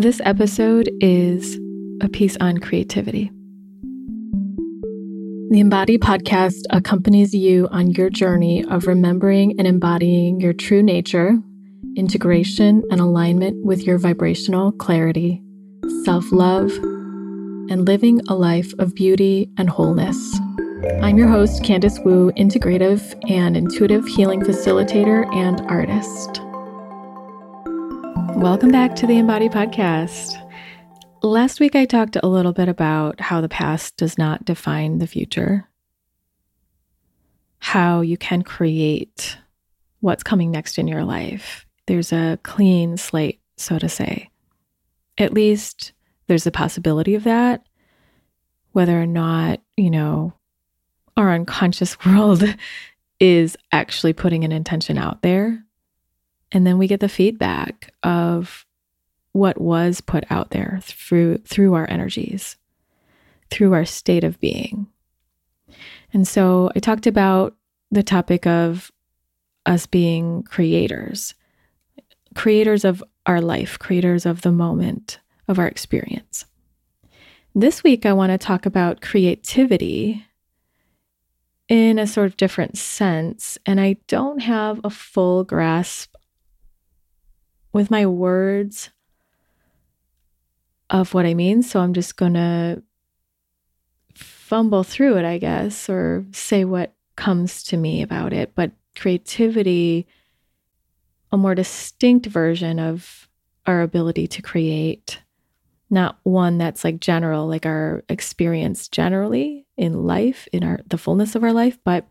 This episode is a piece on creativity. The Embody podcast accompanies you on your journey of remembering and embodying your true nature, integration, and alignment with your vibrational clarity, self love, and living a life of beauty and wholeness. I'm your host, Candice Wu, integrative and intuitive healing facilitator and artist. Welcome back to the Embody Podcast. Last week, I talked a little bit about how the past does not define the future, how you can create what's coming next in your life. There's a clean slate, so to say. At least there's a possibility of that. Whether or not, you know, our unconscious world is actually putting an intention out there. And then we get the feedback of what was put out there through through our energies, through our state of being. And so I talked about the topic of us being creators, creators of our life, creators of the moment, of our experience. This week, I want to talk about creativity in a sort of different sense. And I don't have a full grasp with my words of what I mean. So I'm just going to fumble through it, I guess, or say what comes to me about it. But creativity, a more distinct version of our ability to create, not one that's like general, like our experience generally in life, in our the fullness of our life, but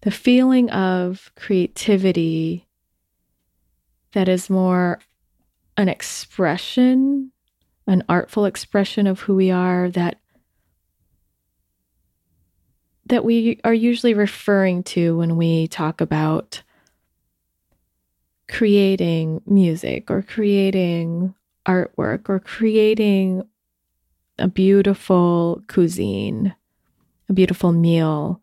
the feeling of creativity that is more an expression, an artful expression of who we are that that we are usually referring to when we talk about creating music or creating artwork or creating a beautiful cuisine, a beautiful meal,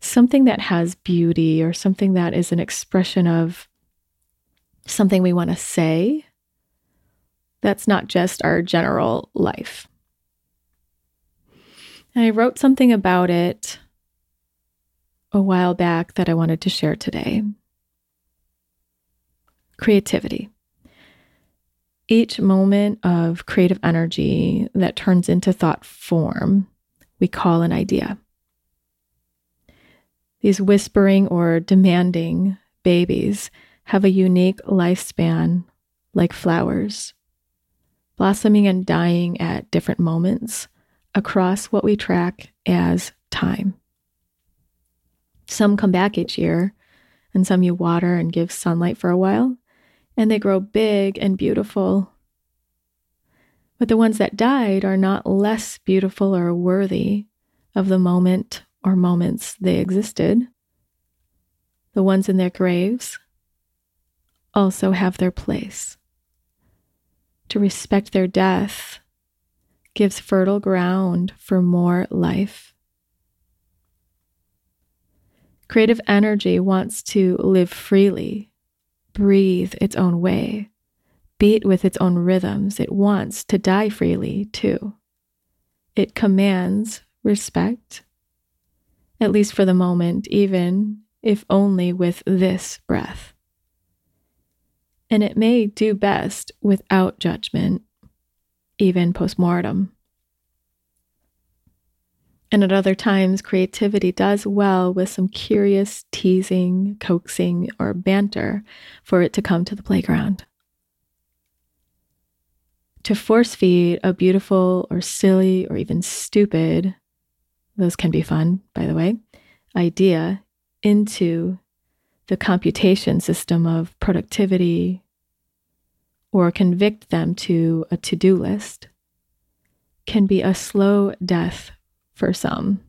something that has beauty or something that is an expression of something we want to say. That's not just our general life. And I wrote something about it a while back that I wanted to share today. Creativity. Each moment of creative energy that turns into thought form, we call an idea. These whispering or demanding babies have a unique lifespan like flowers, blossoming and dying at different moments across what we track as time. Some come back each year, and some you water and give sunlight for a while, and they grow big and beautiful. But the ones that died are not less beautiful or worthy of the moment or moments they existed. The ones in their graves also have their place. To respect their death gives fertile ground for more life. Creative energy wants to live freely, breathe its own way, beat with its own rhythms. It wants to die freely, too. It commands respect, at least for the moment, even if only with this breath. And it may do best without judgment, even post mortem. And at other times, creativity does well with some curious teasing, coaxing, or banter for it to come to the playground. To force feed a beautiful or silly or even stupid, those can be fun, by the way, idea into the computation system of productivity or convict them to a to do list can be a slow death for some.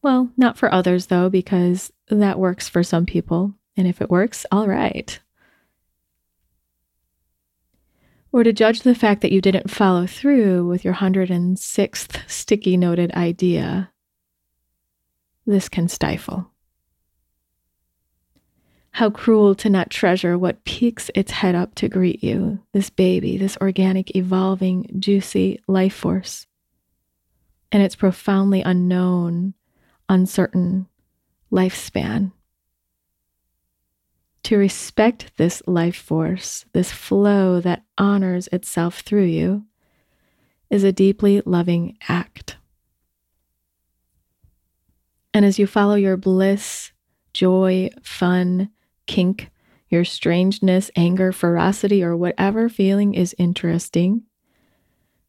Well, not for others, though, because that works for some people. And if it works, all right. Or to judge the fact that you didn't follow through with your 106th sticky noted idea, this can stifle. How cruel to not treasure what peeks its head up to greet you, this baby, this organic, evolving, juicy life force. And its profoundly unknown, uncertain lifespan. To respect this life force, this flow that honors itself through you, is a deeply loving act. And as you follow your bliss, joy, fun, kink, your strangeness, anger, ferocity, or whatever feeling is interesting,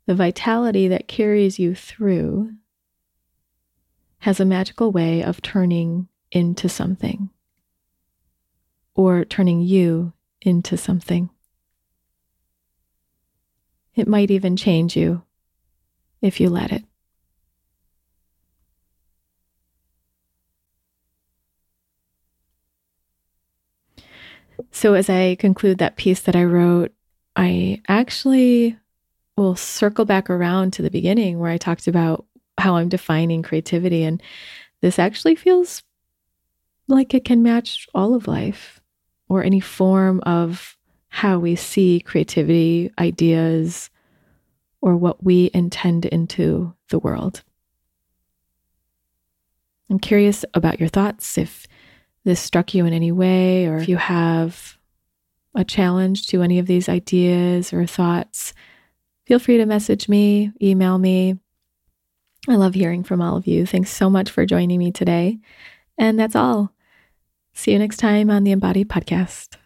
the vitality that carries you through has a magical way of turning into something or turning you into something. It might even change you if you let it. So, as I conclude that piece that I wrote, I actually will circle back around to the beginning where I talked about how I'm defining creativity. And this actually feels like it can match all of life or any form of how we see creativity, ideas, or what we intend into the world. I'm curious about your thoughts if this struck you in any way, or if you have a challenge to any of these ideas or thoughts, feel free to message me, email me. I love hearing from all of you. Thanks so much for joining me today. And that's all. See you next time on the Embody Podcast.